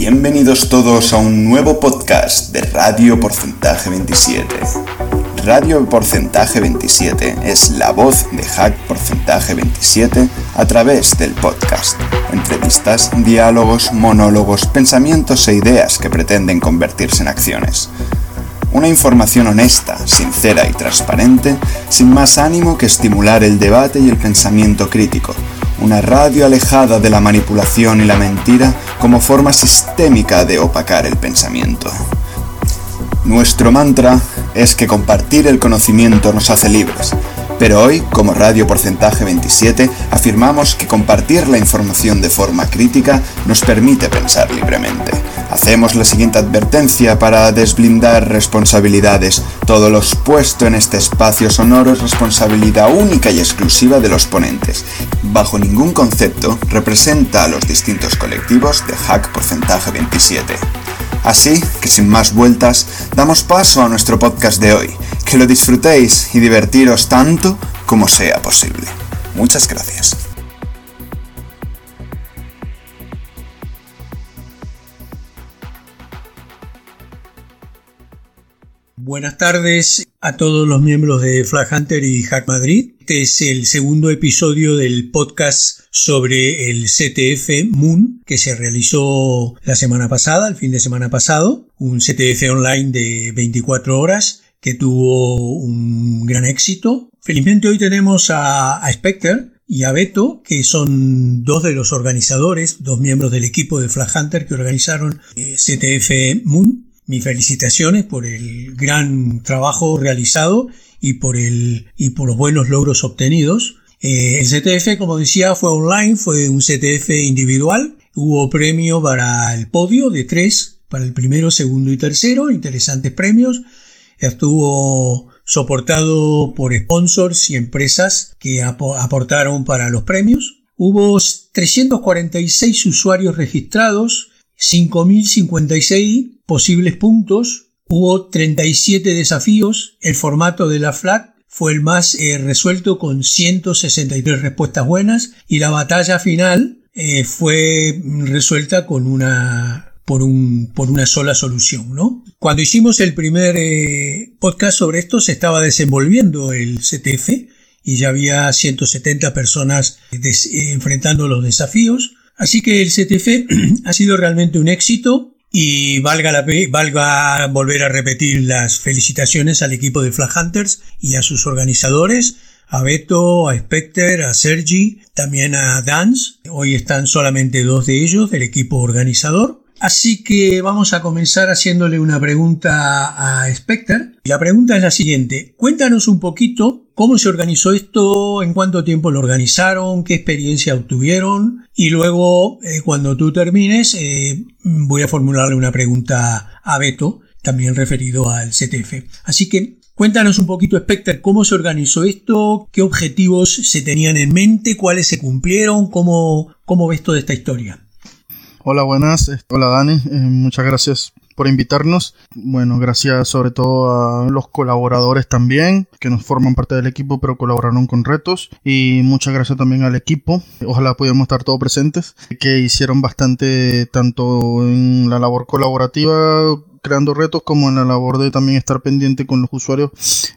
Bienvenidos todos a un nuevo podcast de Radio Porcentaje 27. Radio Porcentaje 27 es la voz de Hack Porcentaje 27 a través del podcast. Entrevistas, diálogos, monólogos, pensamientos e ideas que pretenden convertirse en acciones. Una información honesta, sincera y transparente, sin más ánimo que estimular el debate y el pensamiento crítico. Una radio alejada de la manipulación y la mentira como forma sistémica de opacar el pensamiento. Nuestro mantra es que compartir el conocimiento nos hace libres, pero hoy, como Radio Porcentaje 27, afirmamos que compartir la información de forma crítica nos permite pensar libremente. Hacemos la siguiente advertencia para desblindar responsabilidades. Todo lo expuesto en este espacio sonoro es responsabilidad única y exclusiva de los ponentes. Bajo ningún concepto representa a los distintos colectivos de Hack Porcentaje 27. Así que sin más vueltas, damos paso a nuestro podcast de hoy. Que lo disfrutéis y divertiros tanto como sea posible. Muchas gracias. Buenas tardes a todos los miembros de Flag Hunter y Hack Madrid. Este es el segundo episodio del podcast sobre el CTF Moon que se realizó la semana pasada, el fin de semana pasado. Un CTF online de 24 horas que tuvo un gran éxito. Felizmente hoy tenemos a, Spectre y a Beto, que son dos de los organizadores, dos miembros del equipo de Flag Hunter que organizaron eh, CTF Moon mis felicitaciones por el gran trabajo realizado y por, el, y por los buenos logros obtenidos. Eh, el CTF, como decía, fue online, fue un CTF individual. Hubo premio para el podio de tres, para el primero, segundo y tercero, interesantes premios. Estuvo soportado por sponsors y empresas que aportaron para los premios. Hubo 346 usuarios registrados, 5.056 posibles puntos, hubo 37 desafíos, el formato de la FLAG fue el más eh, resuelto con 163 respuestas buenas y la batalla final eh, fue resuelta con una por, un, por una sola solución, ¿no? Cuando hicimos el primer eh, podcast sobre esto se estaba desenvolviendo el CTF y ya había 170 personas enfrentando los desafíos. Así que el CTF ha sido realmente un éxito y valga, la, valga volver a repetir las felicitaciones al equipo de Flag Hunters y a sus organizadores, a Beto, a Specter, a Sergi, también a Dance. Hoy están solamente dos de ellos del equipo organizador. Así que vamos a comenzar haciéndole una pregunta a Specter. La pregunta es la siguiente. Cuéntanos un poquito cómo se organizó esto, en cuánto tiempo lo organizaron, qué experiencia obtuvieron y luego eh, cuando tú termines eh, voy a formularle una pregunta a Beto, también referido al CTF. Así que Cuéntanos un poquito, Specter, cómo se organizó esto, qué objetivos se tenían en mente, cuáles se cumplieron, cómo, cómo ves toda esta historia. Hola, buenas. Hola, Dani. Eh, muchas gracias por invitarnos. Bueno, gracias sobre todo a los colaboradores también, que nos forman parte del equipo, pero colaboraron con retos. Y muchas gracias también al equipo. Ojalá pudiéramos estar todos presentes, que hicieron bastante tanto en la labor colaborativa creando retos como en la labor de también estar pendiente con los usuarios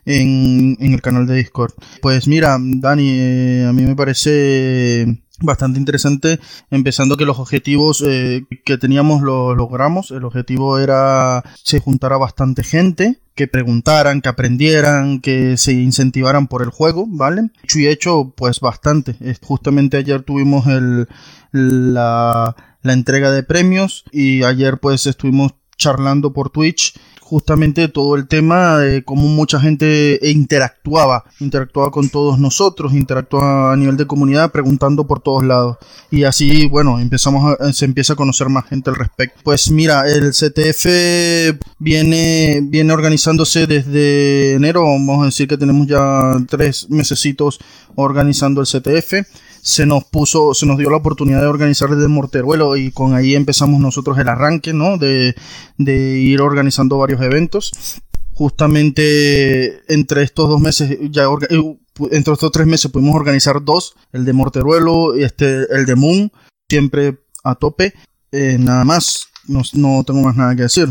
en, el canal de Discord. Pues mira, Dani, eh, a mí me parece bastante interesante, empezando que los objetivos eh, que teníamos los logramos. El objetivo era se juntara bastante gente, que preguntaran, que aprendieran, que se incentivaran por el juego, ¿vale? Y hecho, pues bastante. Justamente ayer tuvimos el, la, la entrega de premios y ayer pues estuvimos charlando por Twitch justamente todo el tema de cómo mucha gente interactuaba, interactuaba con todos nosotros, interactuaba a nivel de comunidad preguntando por todos lados. Y así, bueno, empezamos se empieza a conocer más gente al respecto. Pues mira, el CTF viene, viene organizándose desde enero, vamos a decir que tenemos ya tres mesecitos organizando el CTF se nos puso, se nos dio la oportunidad de organizar desde Morteruelo y con ahí empezamos nosotros el arranque, ¿no? De, de ir organizando varios eventos. Justamente entre estos dos meses, ya eh, entre estos tres meses pudimos organizar dos, el de Morteruelo y este, el de Moon, siempre a tope. Eh, nada más, no, tengo más nada que decir.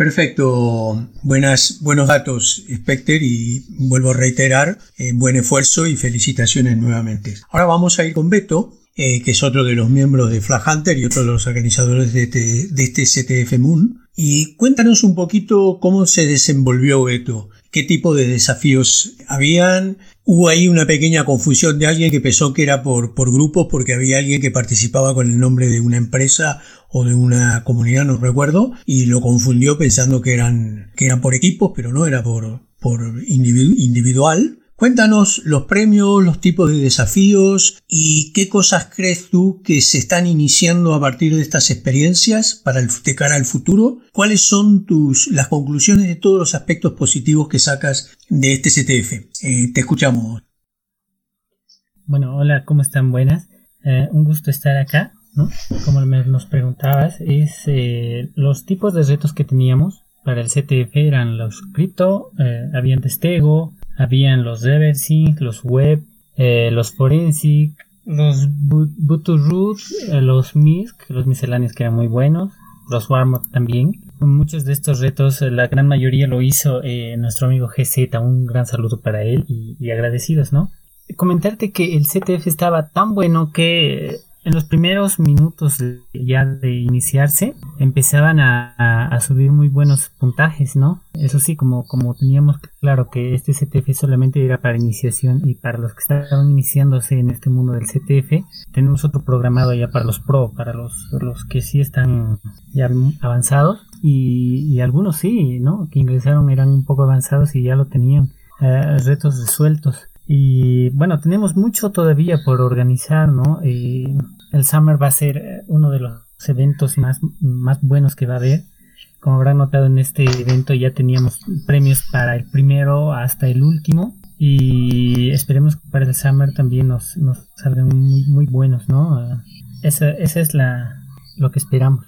Perfecto, buenas, buenos datos, Specter, y vuelvo a reiterar, eh, buen esfuerzo y felicitaciones nuevamente. Ahora vamos a ir con Beto, eh, que es otro de los miembros de Flag Hunter y otro de los organizadores de este, de este CTF Moon. Y cuéntanos un poquito cómo se desenvolvió Beto, qué tipo de desafíos habían, Hubo ahí una pequeña confusión de alguien que pensó que era por, por grupos porque había alguien que participaba con el nombre de una empresa o de una comunidad, no recuerdo, y lo confundió pensando que eran, que eran por equipos, pero no era por, por individual. Cuéntanos los premios, los tipos de desafíos y qué cosas crees tú que se están iniciando a partir de estas experiencias para el, de cara al futuro. ¿Cuáles son tus las conclusiones de todos los aspectos positivos que sacas de este CTF? Eh, te escuchamos. Bueno, hola, ¿cómo están? Buenas. Eh, un gusto estar acá. Como nos preguntabas, es eh, los tipos de retos que teníamos para el CTF eran los cripto, habían testego, habían los reversing, los web, eh, los forensic, los root, eh, los misc, los misceláneos que eran muy buenos, los warm también. Muchos de estos retos, eh, la gran mayoría lo hizo nuestro amigo GZ, un gran saludo para él y, y agradecidos, ¿no? Comentarte que el CTF estaba tan bueno que en los primeros minutos ya de iniciarse empezaban a, subir muy buenos puntajes, ¿no? Eso sí, como, como teníamos claro que este CTF solamente era para iniciación y para los que estaban iniciándose en este mundo del CTF, tenemos otro programado ya para los pro, para los, los que sí están ya avanzados y, algunos sí, ¿no? Que ingresaron eran un poco avanzados y ya lo tenían. Eh, retos resueltos y bueno, tenemos mucho todavía por organizar, ¿no? el Summer va a ser eh, uno de los eventos más, más buenos que va a haber. Como habrán notado en este evento ya teníamos premios para el primero hasta el último. Y esperemos que para el Summer también nos, nos salgan muy, muy buenos, ¿no? Esa, esa es la, lo que esperamos.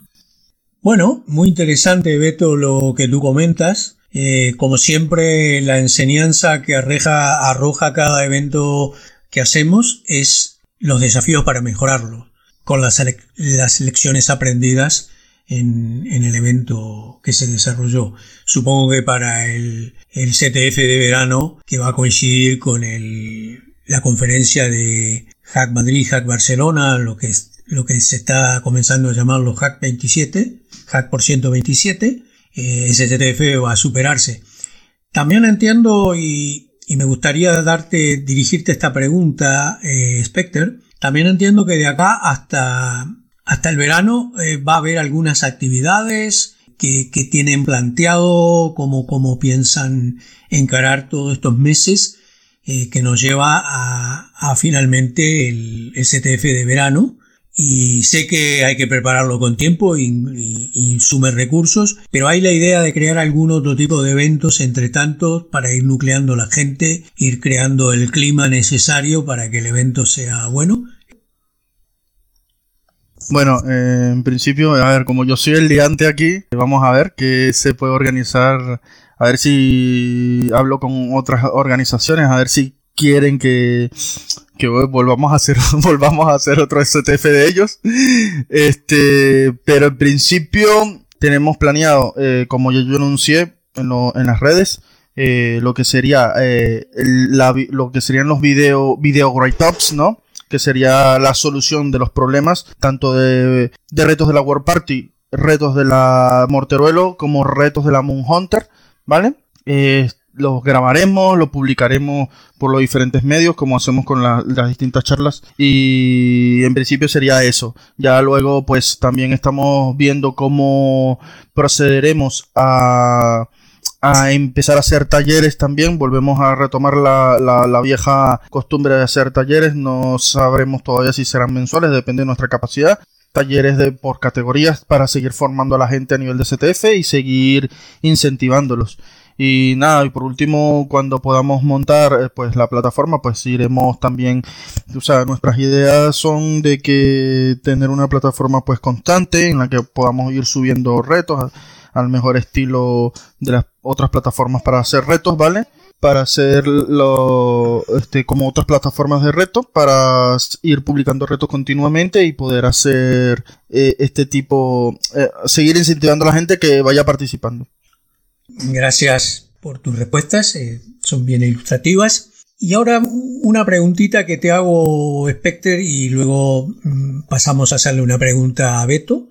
Bueno, muy interesante, Beto, lo que tú comentas. Eh, como siempre, la enseñanza que arroja, arroja cada evento que hacemos es los desafíos para mejorarlo, con las, las lecciones aprendidas en, en, el evento que se desarrolló. Supongo que para el, el CTF de verano, que va a coincidir con el, la conferencia de Hack Madrid, Hack Barcelona, lo que, es, lo que se está comenzando a llamar los Hack 27, Hack por 127, eh, ese CTF va a superarse. También entiendo y, me gustaría darte, dirigirte esta pregunta, eh, Specter. También entiendo que de acá hasta, hasta el verano eh, va a haber algunas actividades que, tienen planteado, como, como piensan encarar todos estos meses que nos lleva a, finalmente el, CTF de verano y sé que hay que prepararlo con tiempo y, sume recursos, pero hay la idea de crear algún otro tipo de eventos entre tanto para ir nucleando la gente, ir creando el clima necesario para que el evento sea bueno. Bueno, eh, en principio, a ver, como yo soy el liante aquí, vamos a ver qué se puede organizar, a ver si hablo con otras organizaciones, a ver si quieren que que volvamos a hacer volvamos a hacer otro STF de ellos. Este pero en principio tenemos planeado eh, como ya yo anuncié en, en las redes eh, lo que sería eh, lo que serían los video video write ups no que sería la solución de los problemas tanto de, de retos de la World Party retos de la Morteruelo como retos de la Moon Hunter vale los grabaremos, lo publicaremos por los diferentes medios, como hacemos con las distintas charlas. Y en principio sería eso. Ya luego, pues también estamos viendo cómo procederemos a, a empezar a hacer talleres también. Volvemos a retomar la, la, vieja costumbre de hacer talleres. No sabremos todavía si serán mensuales, depende de nuestra capacidad talleres de, por categorías para seguir formando a la gente a nivel de CTF y seguir incentivándolos. Y nada, y por último, cuando podamos montar eh, pues la plataforma, pues iremos también, o sea, nuestras ideas son de que tener una plataforma pues constante en la que podamos ir subiendo retos al mejor estilo de las otras plataformas para hacer retos, ¿vale? para hacerlo este, como otras plataformas de reto, para ir publicando retos continuamente y poder hacer eh, este tipo, eh, seguir incentivando a la gente que vaya participando. Gracias por tus respuestas, eh, son bien ilustrativas. Y ahora una preguntita que te hago, Specter, y luego mm, pasamos a hacerle una pregunta a Beto.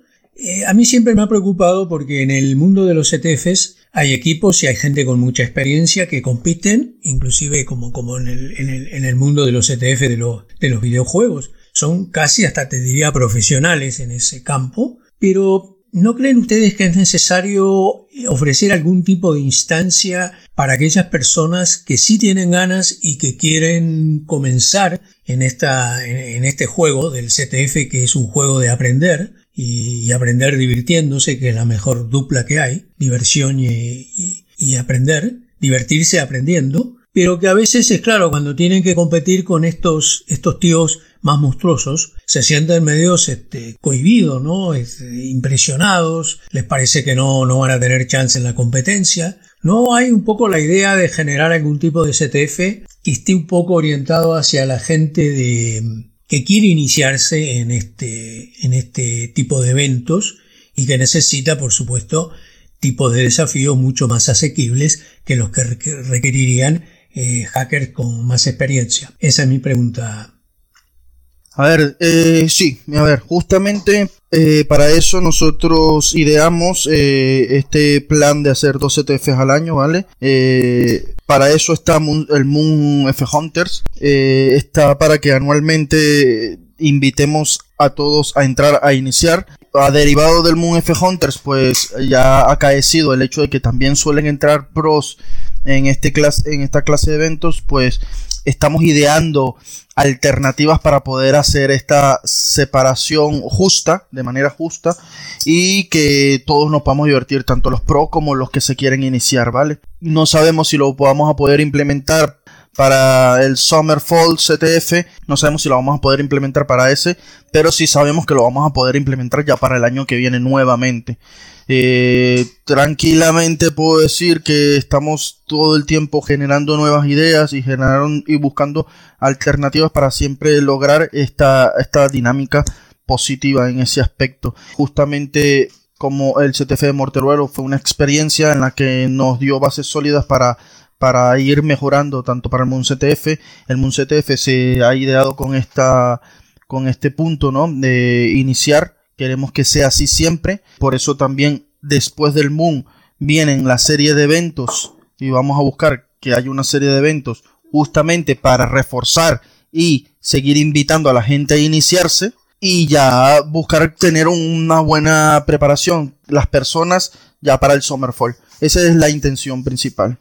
a mí siempre me ha preocupado porque en el mundo de los ETFs hay equipos y hay gente con mucha experiencia que compiten, inclusive como, como en, el, en, el, en el mundo de los ETF de de los videojuegos. Son casi hasta te diría profesionales en ese campo, pero ¿no creen ustedes que es necesario ofrecer algún tipo de instancia para aquellas personas que sí tienen ganas y que quieren comenzar en, esta, en este juego del CTF que es un juego de aprender? y, aprender divirtiéndose, que es la mejor dupla que hay, diversión y, y, aprender, divertirse aprendiendo, pero que a veces es claro, cuando tienen que competir con estos, estos tíos más monstruosos, se sienten medios este, cohibidos, ¿no? Este, impresionados, les parece que no, no van a tener chance en la competencia. No hay un poco la idea de generar algún tipo de CTF que esté un poco orientado hacia la gente de, que quiere iniciarse en este, en este tipo de eventos y que necesita, por supuesto, tipos de desafíos mucho más asequibles que los que requerirían eh, hackers con más experiencia. Esa es mi pregunta. A ver, eh, sí, a ver, justamente eh, para eso nosotros ideamos eh, este plan de hacer dos ETFs al año, ¿vale? Eh, para eso está el Moon F Hunters. está para que anualmente invitemos a todos a entrar a iniciar. A derivado del Moon F Hunters, pues ya ha acaecido el hecho de que también suelen entrar pros en, este clase, en esta clase de eventos, pues estamos ideando alternativas para poder hacer esta separación justa, de manera justa, y que todos nos podamos divertir, tanto los pros como los que se quieren iniciar, ¿vale? No sabemos si lo vamos a poder implementar para el Summer Fall CTF, no sabemos si lo vamos a poder implementar para ese, pero sí sabemos que lo vamos a poder implementar ya para el año que viene nuevamente. Eh, tranquilamente puedo decir que estamos todo el tiempo generando nuevas ideas y generaron y buscando alternativas para siempre lograr esta, esta dinámica positiva en ese aspecto. Justamente como el CTF de Morteruelo fue una experiencia en la que nos dio bases sólidas para para ir mejorando tanto para el Moon CTF. El Moon CTF se ha ideado con esta con este punto, ¿no? De iniciar Queremos que sea así siempre. Por eso también después del Moon vienen la serie de eventos y vamos a buscar que haya una serie de eventos justamente para reforzar y seguir invitando a la gente a iniciarse y ya buscar tener una buena preparación las personas ya para el Summerfall. Esa es la intención principal.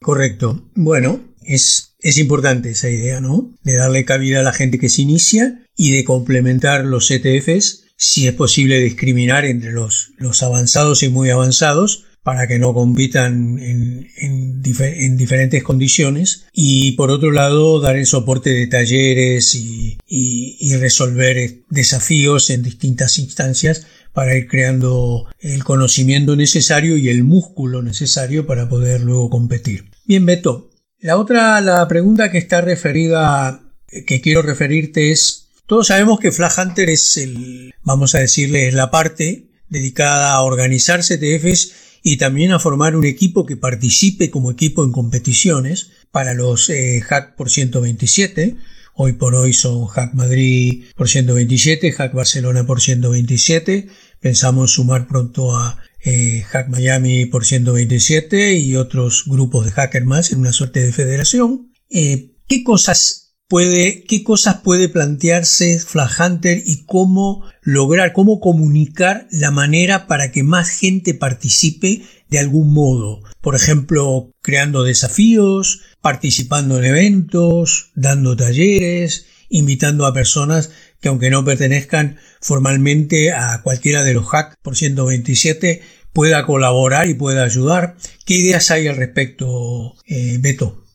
Correcto. Bueno, es, es importante esa idea, ¿no? De darle cabida a la gente que se inicia y de complementar los ETFs si es posible discriminar entre los, los avanzados y muy avanzados para que no compitan en, en, diferentes condiciones y por otro lado dar el soporte de talleres y, y, resolver desafíos en distintas instancias para ir creando el conocimiento necesario y el músculo necesario para poder luego competir. Bien, Beto. La otra, la pregunta que está referida, que quiero referirte es todos sabemos que Flag Hunter es el, vamos a decirle, es la parte dedicada a organizar CTFs y también a formar un equipo que participe como equipo en competiciones para los eh, Hack por 127. Hoy por hoy son Hack Madrid por 127, Hack Barcelona por 127. Pensamos sumar pronto a eh, Hack Miami por 127 y otros grupos de hackers más en una suerte de federación. Eh, ¿Qué cosas qué cosas puede plantearse Flag Hunter y cómo lograr, cómo comunicar la manera para que más gente participe de algún modo. Por ejemplo, creando desafíos, participando en eventos, dando talleres, invitando a personas que aunque no pertenezcan formalmente a cualquiera de los hacks por 127 pueda colaborar y pueda ayudar. ¿Qué ideas hay al respecto, eh, Beto?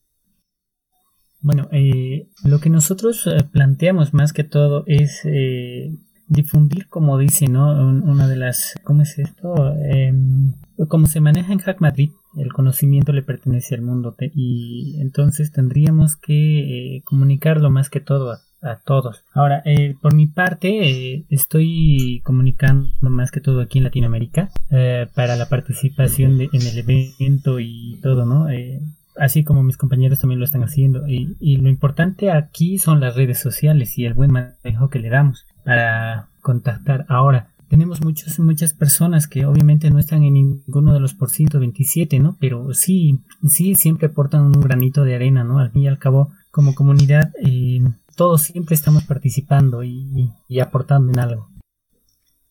Bueno, eh, lo que nosotros eh, planteamos más que todo es eh, difundir, como dice, ¿no? Una de las, ¿cómo es esto? Em, como se maneja en Hack Madrid, el conocimiento le pertenece al mundo y entonces tendríamos que eh, comunicarlo más que todo a, todos. Ahora, eh, por mi parte, eh, estoy comunicando más que todo aquí en Latinoamérica para la participación en el evento y todo, ¿no? Así como mis compañeros también lo están haciendo. Y, y, lo importante aquí son las redes sociales y el buen manejo que le damos para contactar. Ahora, tenemos muchas, muchas personas que obviamente no están en ninguno de los por 127, ¿no? Pero sí, sí, siempre aportan un granito de arena, ¿no? Al fin y al cabo, como comunidad, eh, todos siempre estamos participando y, aportando en algo.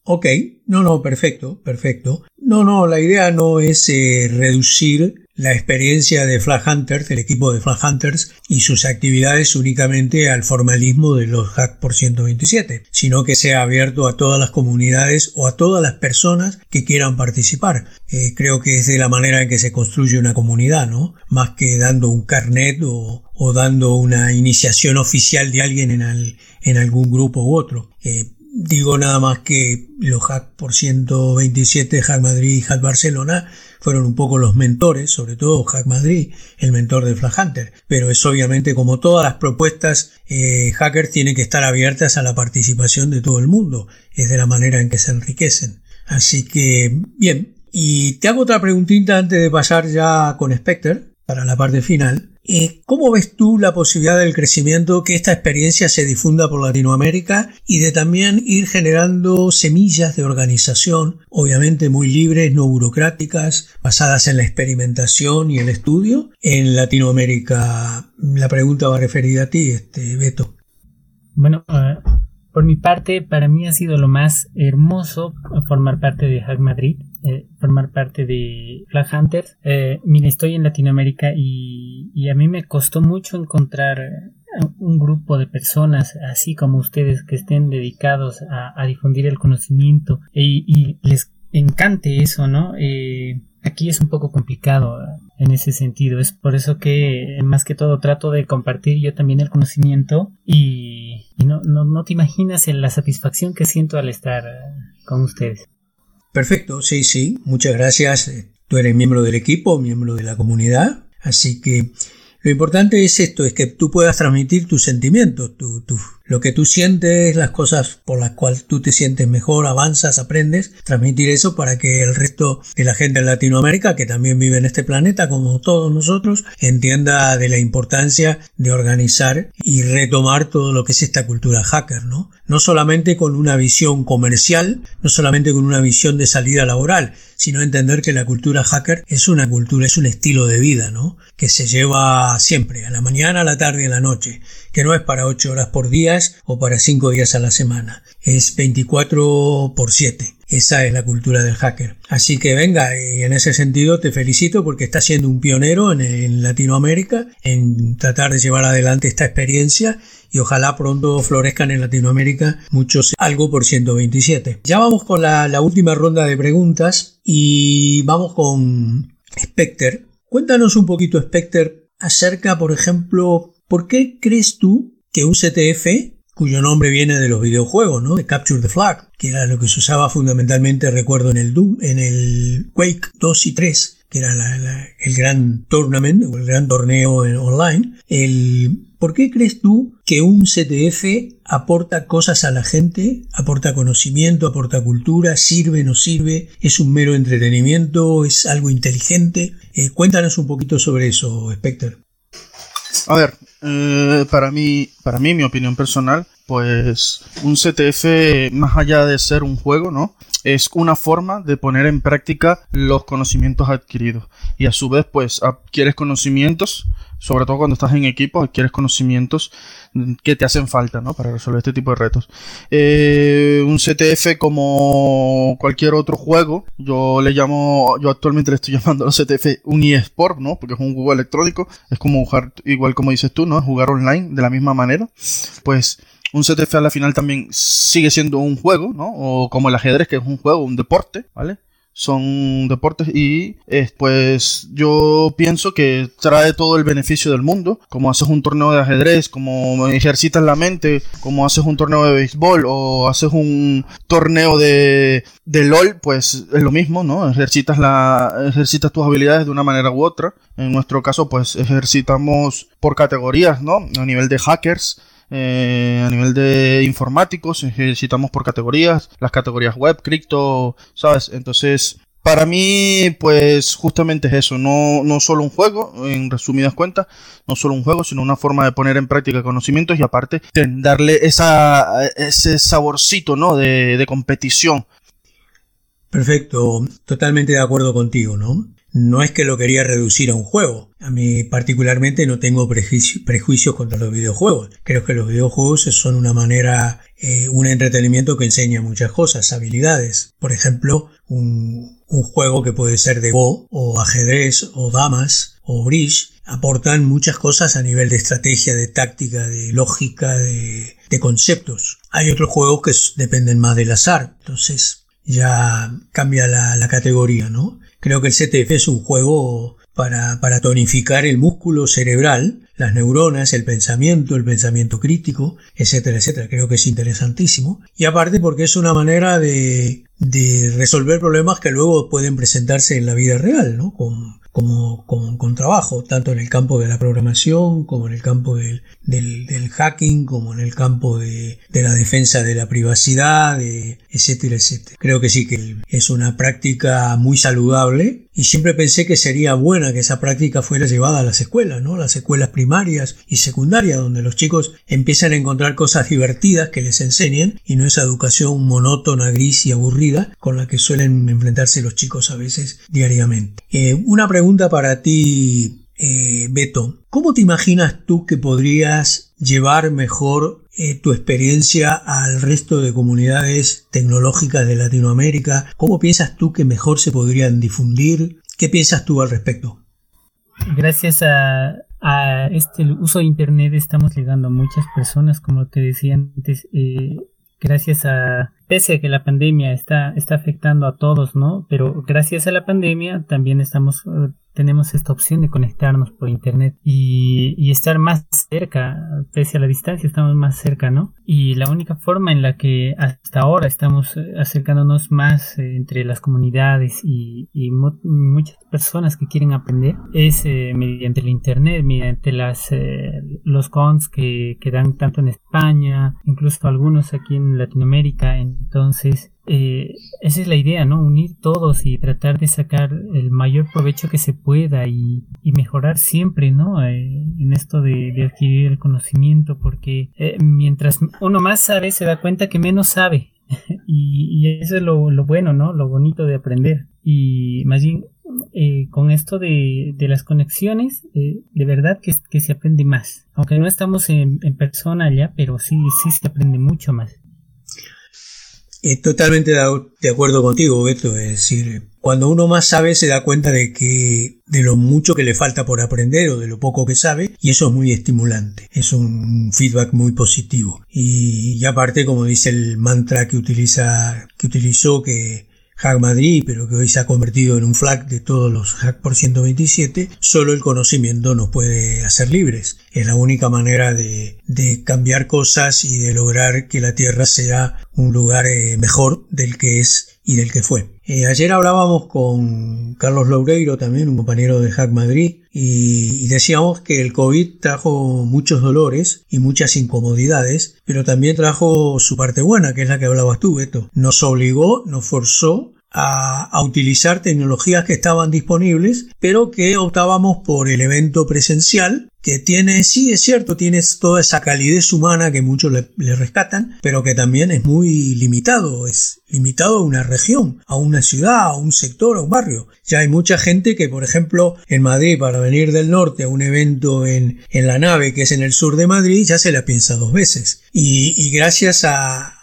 Ok, no, no, perfecto, perfecto. No, no, la idea no es eh, reducir la experiencia de Flag Hunters, del equipo de Flag Hunters y sus actividades únicamente al formalismo de los hack por 127, sino que sea abierto a todas las comunidades o a todas las personas que quieran participar. Eh, creo que es de la manera en que se construye una comunidad, ¿no? Más que dando un carnet o, dando una iniciación oficial de alguien en, en algún grupo u otro. Eh, digo nada más que los hack por 127, hack Madrid y hack Barcelona fueron un poco los mentores, sobre todo Hack Madrid, el mentor de Flag Hunter. Pero es obviamente como todas las propuestas eh, hackers tienen que estar abiertas a la participación de todo el mundo. Es de la manera en que se enriquecen. Así que, bien. Y te hago otra preguntita antes de pasar ya con Spectre para la parte final. Eh, ¿Cómo ves tú la posibilidad del crecimiento que esta experiencia se difunda por Latinoamérica y de también ir generando semillas de organización, obviamente muy libres, no burocráticas, basadas en la experimentación y el estudio en Latinoamérica? La pregunta va referida a ti, este, Beto. Bueno, eh, por mi parte, para mí ha sido lo más hermoso formar parte de Hack Madrid, eh, formar parte de Flag Hunters. Eh, estoy en Latinoamérica y, a mí me costó mucho encontrar un grupo de personas así como ustedes que estén dedicados a, difundir el conocimiento y, les encante eso, ¿no? Eh, aquí es un poco complicado en ese sentido. Es por eso que más que todo trato de compartir yo también el conocimiento y y no, no, no te imaginas la satisfacción que siento al estar eh, con ustedes. Perfecto, sí, sí, muchas gracias. Tú eres miembro del equipo, miembro de la comunidad, así que lo importante es esto, es que tú puedas transmitir tus sentimientos, tu, tu, lo que tú sientes, las cosas por las cuales tú te sientes mejor, avanzas, aprendes, transmitir eso para que el resto de la gente en Latinoamérica, que también vive en este planeta como todos nosotros, entienda de la importancia de organizar y retomar todo lo que es esta cultura hacker, ¿no? No solamente con una visión comercial, no solamente con una visión de salida laboral, sino entender que la cultura hacker es una cultura, es un estilo de vida, ¿no? Que se lleva siempre, a la mañana, a la tarde y a la noche, que no es para 8 horas por día o para 5 días a la semana, es 24 por 7. Esa es la cultura del hacker. Así que venga, y en ese sentido te felicito porque estás siendo un pionero en, Latinoamérica en tratar de llevar adelante esta experiencia y ojalá pronto florezcan en Latinoamérica muchos algo por 127. Ya vamos con la, última ronda de preguntas y vamos con Specter. Cuéntanos un poquito, Specter, acerca, por ejemplo, ¿por qué crees tú que un CTF, cuyo nombre viene de los videojuegos, ¿no? De Capture the Flag, que era lo que se usaba fundamentalmente, recuerdo, en el Doom, en el Quake 2 y 3, que era el gran tournament el gran torneo online, el ¿Por qué crees tú que un CTF aporta cosas a la gente, aporta conocimiento, aporta cultura, sirve, no sirve, es un mero entretenimiento, es algo inteligente? Eh, cuéntanos un poquito sobre eso, Specter. A ver, eh, para mí, para mí, mi opinión personal, pues un CTF, más allá de ser un juego, ¿no? Es una forma de poner en práctica los conocimientos adquiridos. Y a su vez, pues adquieres conocimientos sobre todo cuando estás en equipo, adquieres conocimientos que te hacen falta, ¿no? Para resolver este tipo de retos. Eh, un CTF como cualquier otro juego, yo le llamo, yo actualmente le estoy llamando a CTF un eSport, ¿no? Porque es un juego electrónico, es como jugar, igual como dices tú, ¿no? Jugar online de la misma manera. Pues un CTF a la final también sigue siendo un juego, ¿no? O como el ajedrez, que es un juego, un deporte, ¿vale? Son deportes y pues yo pienso que trae todo el beneficio del mundo, como haces un torneo de ajedrez, como ejercitas la mente, como haces un torneo de béisbol o haces un torneo de, de LOL, pues es lo mismo, ¿no? Ejercitas, la, ejercitas tus habilidades de una manera u otra. En nuestro caso, pues ejercitamos por categorías, ¿no? A nivel de hackers, eh, a nivel de informáticos, ejercitamos por categorías, las categorías web, cripto, ¿sabes? Entonces, para mí, pues justamente es eso, no, no solo un juego, en resumidas cuentas, no solo un juego, sino una forma de poner en práctica conocimientos y aparte darle ese saborcito, ¿no? De, de competición. Perfecto, totalmente de acuerdo contigo, ¿no? No es que lo quería reducir a un juego. A mí particularmente no tengo prejuicios contra los videojuegos. Creo que los videojuegos son una manera, eh, un entretenimiento que enseña muchas cosas, habilidades. Por ejemplo, un, juego que puede ser de Go o ajedrez o damas o bridge aportan muchas cosas a nivel de estrategia, de táctica, de lógica, de, conceptos. Hay otros juegos que dependen más del azar. Entonces ya cambia la categoría, ¿no? Creo que el CTF es un juego para, para tonificar el músculo cerebral, las neuronas, el pensamiento, el pensamiento crítico, etcétera, etcétera. Creo que es interesantísimo. Y aparte porque es una manera de, de resolver problemas que luego pueden presentarse en la vida real, ¿no? Con, como, con trabajo, tanto en el campo de la programación, como en el campo del, del, del hacking, como en el campo de, de, la defensa de la privacidad, etcétera, etcétera. Creo que sí que es una práctica muy saludable y siempre pensé que sería buena que esa práctica fuera llevada a las escuelas, ¿no? Las escuelas primarias y secundarias, donde los chicos empiezan a encontrar cosas divertidas que les enseñen y no esa educación monótona, gris y aburrida con la que suelen enfrentarse los chicos a veces diariamente. Eh, una pregunta pregunta para ti, eh, Beto. ¿Cómo te imaginas tú que podrías llevar mejor eh, tu experiencia al resto de comunidades tecnológicas de Latinoamérica? ¿Cómo piensas tú que mejor se podrían difundir? ¿Qué piensas tú al respecto? Gracias a, este uso de Internet estamos llegando a muchas personas, como te decía antes. Eh, gracias a, pese a que la pandemia está, está afectando a todos, ¿no? Pero gracias a la pandemia también estamos eh, tenemos esta opción de conectarnos por internet y, y, estar más cerca, pese a la distancia, estamos más cerca, ¿no? Y la única forma en la que hasta ahora estamos eh, acercándonos más eh, entre las comunidades y, y muchas personas que quieren aprender es eh, mediante el internet, mediante las los cons que, que dan tanto en España, incluso algunos aquí en Latinoamérica. Entonces, eh, esa es la idea, ¿no? Unir todos y tratar de sacar el mayor provecho que se pueda y, mejorar siempre, ¿no? Eh, en esto de, adquirir el conocimiento, porque eh, mientras uno más sabe, se da cuenta que menos sabe. y, eso es lo, bueno, ¿no? Lo bonito de aprender. Y más bien, con esto de, las conexiones, de verdad que, que, se aprende más. Aunque no estamos en, en persona ya, pero sí, sí se aprende mucho más. Eh, totalmente de acuerdo contigo, Beto. Es decir, cuando uno más sabe se da cuenta de que de lo mucho que le falta por aprender o de lo poco que sabe y eso es muy estimulante. Es un feedback muy positivo. Y, y aparte, como dice el mantra que utiliza, que utilizó, que Hack Madrid, pero que hoy se ha convertido en un flag de todos los Hack por 127, solo el conocimiento nos puede hacer libres. Es la única manera de, de cambiar cosas y de lograr que la Tierra sea un lugar eh, mejor del que es y del que fue. Eh, ayer hablábamos con Carlos Loureiro, también un compañero de Hack Madrid, y, y, decíamos que el COVID trajo muchos dolores y muchas incomodidades, pero también trajo su parte buena, que es la que hablabas tú, Beto. Nos obligó, nos forzó a, utilizar tecnologías que estaban disponibles, pero que optábamos por el evento presencial, que tiene, sí es cierto, tiene toda esa calidez humana que muchos le, rescatan, pero que también es muy limitado, es limitado a una región, a una ciudad, a un sector, a un barrio. Ya hay mucha gente que, por ejemplo, en Madrid, para venir del norte a un evento en, en la nave que es en el sur de Madrid, ya se la piensa dos veces. Y, gracias a,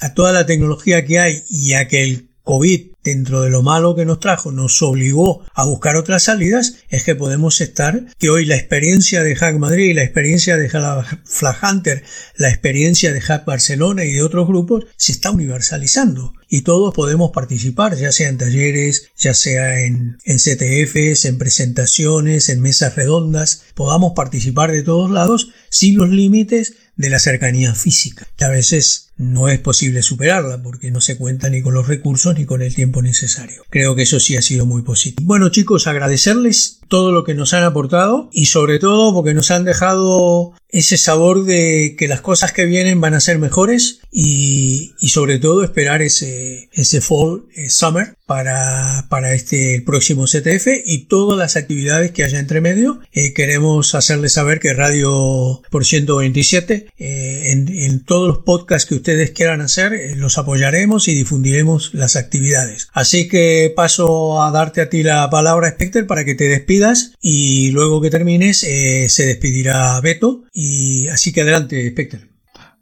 a toda la tecnología que hay y a que el COVID, dentro de lo malo que nos trajo, nos obligó a buscar otras salidas, es que podemos estar, que hoy la experiencia de Hack Madrid, la experiencia de Flag Hunter, la experiencia de Hack Barcelona y de otros grupos se está universalizando. y todos podemos participar, ya sea en talleres, ya sea en, en CTFs, en presentaciones, en mesas redondas, podamos participar de todos lados sin los límites de la cercanía física, que a veces no es posible superarla porque no se cuenta ni con los recursos ni con el tiempo necesario. Creo que eso sí ha sido muy positivo. Bueno chicos, agradecerles todo lo que nos han aportado y sobre todo porque nos han dejado ese sabor de que las cosas que vienen van a ser mejores y, y sobre todo esperar ese, ese fall, eh, summer para, para este próximo CTF y todas las actividades que haya entre medio. Eh, queremos hacerles saber que Radio por 127 eh, en, todos los podcasts que ustedes quieran hacer los apoyaremos y difundiremos las actividades. Así que paso a darte a ti la palabra Specter para que te despidas y luego que termines se despedirá Beto y así que adelante, Specter.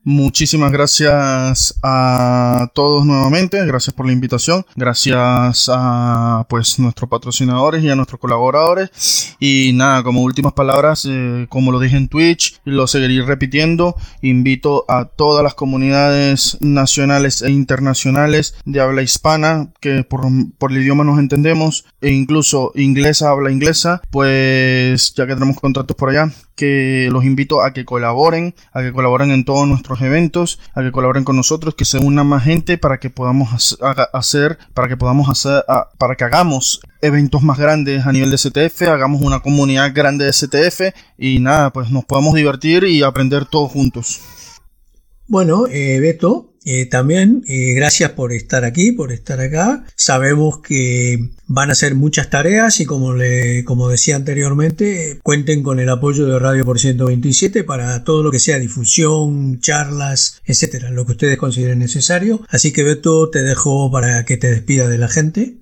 Muchísimas gracias a todos nuevamente, gracias por la invitación, gracias a pues nuestros patrocinadores y a nuestros colaboradores. Y nada, como últimas palabras, eh, como lo dije en Twitch, lo seguiré repitiendo, invito a todas las comunidades nacionales e internacionales de habla hispana que por, por el idioma nos entendemos e incluso inglesa habla inglesa, pues ya que tenemos contactos por allá, que los invito a que colaboren, a que colaboren en todos nuestros eventos, a que colaboren con nosotros, que se una más gente para que podamos hacer, para que podamos hacer, para que hagamos eventos más grandes a nivel de CTF, hagamos una comunidad grande de CTF y nada, pues nos podamos divertir y aprender todos juntos. Bueno, eh, Beto, eh, también eh, gracias por estar aquí, por estar acá. Sabemos que van a ser muchas tareas y como, le, como decía anteriormente, cuenten con el apoyo de Radio por 127 para todo lo que sea difusión, charlas, etcétera, lo que ustedes consideren necesario. Así que Beto, te dejo para que te despida de la gente.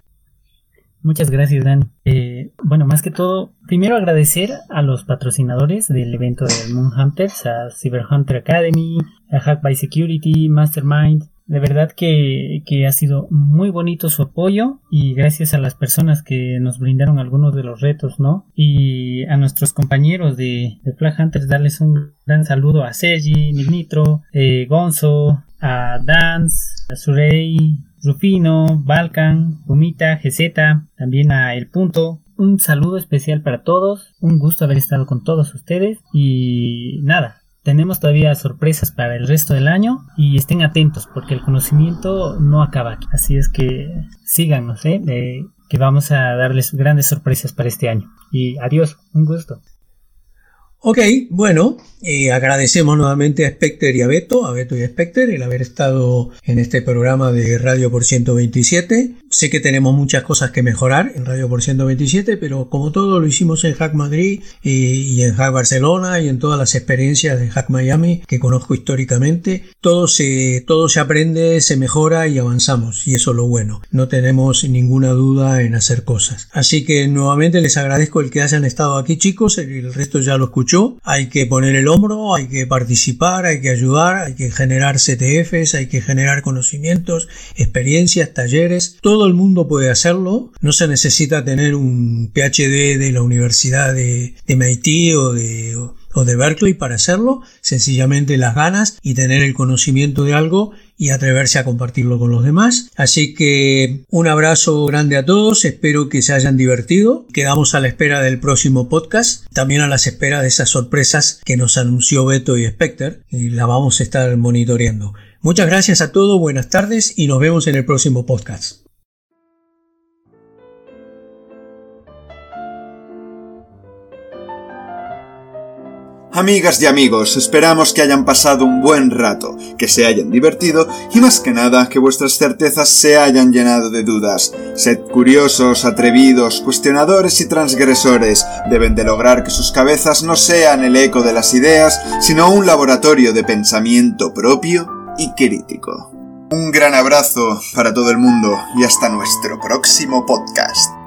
Muchas gracias, Dan. Eh, bueno, más que todo, primero agradecer a los patrocinadores del evento de Moon Hunters, a Cyber Hunter Academy, a Hack by Security, Mastermind. De verdad que, que, ha sido muy bonito su apoyo y gracias a las personas que nos brindaron algunos de los retos, ¿no? Y a nuestros compañeros de, de Flag Hunters darles un gran saludo a Sergi, Nignitro, eh, Gonzo, a Dance, a Surey, Rufino, Balkan, Pumita, GZ, también a El Punto. Un saludo especial para todos, un gusto haber estado con todos ustedes y nada, tenemos todavía sorpresas para el resto del año y estén atentos porque el conocimiento no acaba aquí. Así es que síganos, ¿eh? que vamos a darles grandes sorpresas para este año. Y adiós, un gusto. Ok, bueno, eh, agradecemos nuevamente a Specter y a Beto, a Beto y a Specter, el haber estado en este programa de Radio por 127. Sé que tenemos muchas cosas que mejorar en Radio por 127, pero como todo lo hicimos en Hack Madrid y, en Hack Barcelona y en todas las experiencias de Hack Miami que conozco históricamente, todo se, todo se aprende, se mejora y avanzamos, y eso es lo bueno. No tenemos ninguna duda en hacer cosas. Así que nuevamente les agradezco el que hayan estado aquí, chicos, el resto ya lo escuchó. Hay que poner el hombro, hay que participar, hay que ayudar, hay que generar CTFs, hay que generar conocimientos, experiencias, talleres. Todo el mundo puede hacerlo. No se necesita tener un PhD de la Universidad de, de o de, Berkeley para hacerlo, sencillamente las ganas y tener el conocimiento de algo y atreverse a compartirlo con los demás. Así que un abrazo grande a todos, espero que se hayan divertido. Quedamos a la espera del próximo podcast, también a las esperas de esas sorpresas que nos anunció Beto y Specter y la vamos a estar monitoreando. Muchas gracias a todos, buenas tardes y nos vemos en el próximo podcast. Amigas y amigos, esperamos que hayan pasado un buen rato, que se hayan divertido y más que nada que vuestras certezas se hayan llenado de dudas. Sed curiosos, atrevidos, cuestionadores y transgresores, deben de lograr que sus cabezas no sean el eco de las ideas, sino un laboratorio de pensamiento propio y crítico. Un gran abrazo para todo el mundo y hasta nuestro próximo podcast.